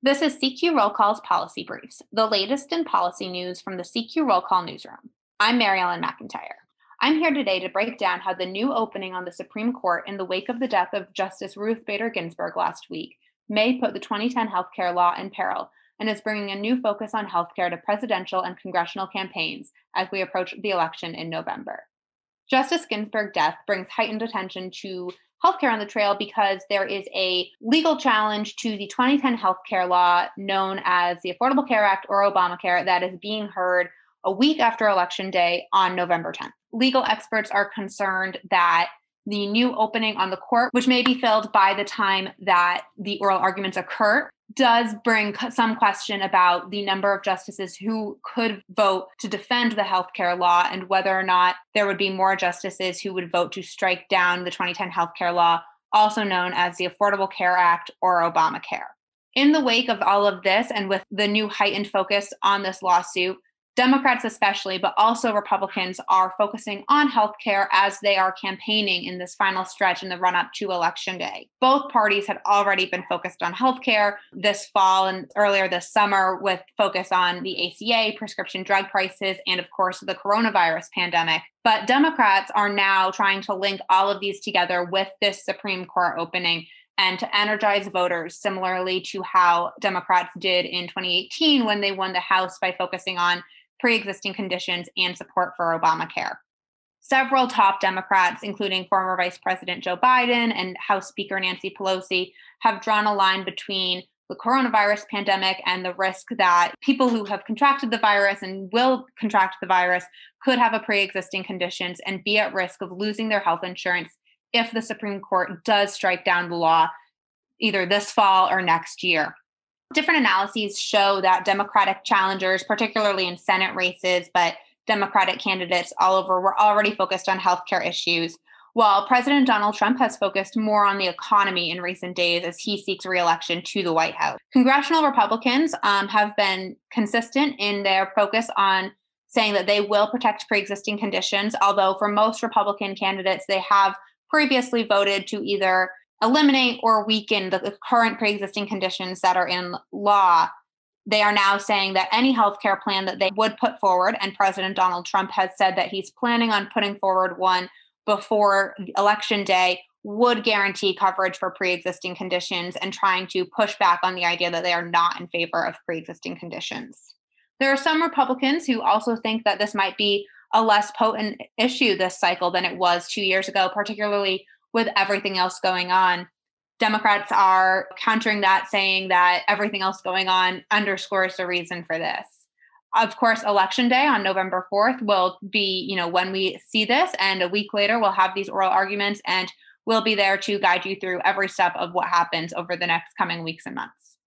This is CQ Roll Call's Policy Briefs, the latest in policy news from the CQ Roll Call newsroom. I'm Mary Ellen McIntire. I'm here today to break down how the new opening on the Supreme Court in the wake of the death of Justice Ruth Bader Ginsburg last week may put the 2010 healthcare law in peril and is bringing a new focus on healthcare to presidential and congressional campaigns as we approach the election in November. Justice Ginsburg's death brings heightened attention to healthcare on the trail because there is a legal challenge to the 2010 healthcare law known as the Affordable Care Act or Obamacare that is being heard a week after Election Day on November 10th. Legal experts are concerned that the new opening on the court, which may be filled by the time that the oral arguments occur, does bring some question about the number of justices who could vote to defend the healthcare law and whether or not there would be more justices who would vote to strike down the 2010 healthcare law, also known as the Affordable Care Act or Obamacare. In the wake of all of this, and with the new heightened focus on this lawsuit, Democrats, especially, but also Republicans, are focusing on healthcare as they are campaigning in this final stretch in the run up to Election Day. Both parties had already been focused on healthcare this fall and earlier this summer, with focus on the ACA, prescription drug prices, and of course, the coronavirus pandemic. But Democrats are now trying to link all of these together with this Supreme Court opening and to energize voters, similarly to how Democrats did in 2018 when they won the House by focusing on pre existing conditions and support for Obamacare. Several top Democrats, including former Vice President Joe Biden and House Speaker Nancy Pelosi, have drawn a line between the coronavirus pandemic and the risk that people who have contracted the virus and will contract the virus could have a pre existing conditions and be at risk of losing their health insurance if the Supreme Court does strike down the law either this fall or next year. Different analyses show that Democratic challengers, particularly in Senate races, but Democratic candidates all over, were already focused on healthcare issues, while President Donald Trump has focused more on the economy in recent days as he seeks reelection to the White House. Congressional Republicans um, have been consistent in their focus on saying that they will protect pre existing conditions, although for most Republican candidates, they have previously voted to either eliminate or weaken the, current pre-existing conditions that are in law they are now saying that any healthcare plan that they would put forward, and President Donald Trump has said that he's planning on putting forward one before election day, would guarantee coverage for pre existing conditions and trying to push back on the idea that they are not in favor of pre existing conditions. There are some Republicans who also think that this might be a less potent issue this cycle than it was two years ago, particularly with everything else going on. Democrats are countering that, saying that everything else going on underscores the reason for this. Of course, election day on November 4th will be, you know, when we see this, and a week later we'll have these oral arguments, and we'll be there to guide you through every step of what happens over the next coming weeks and months.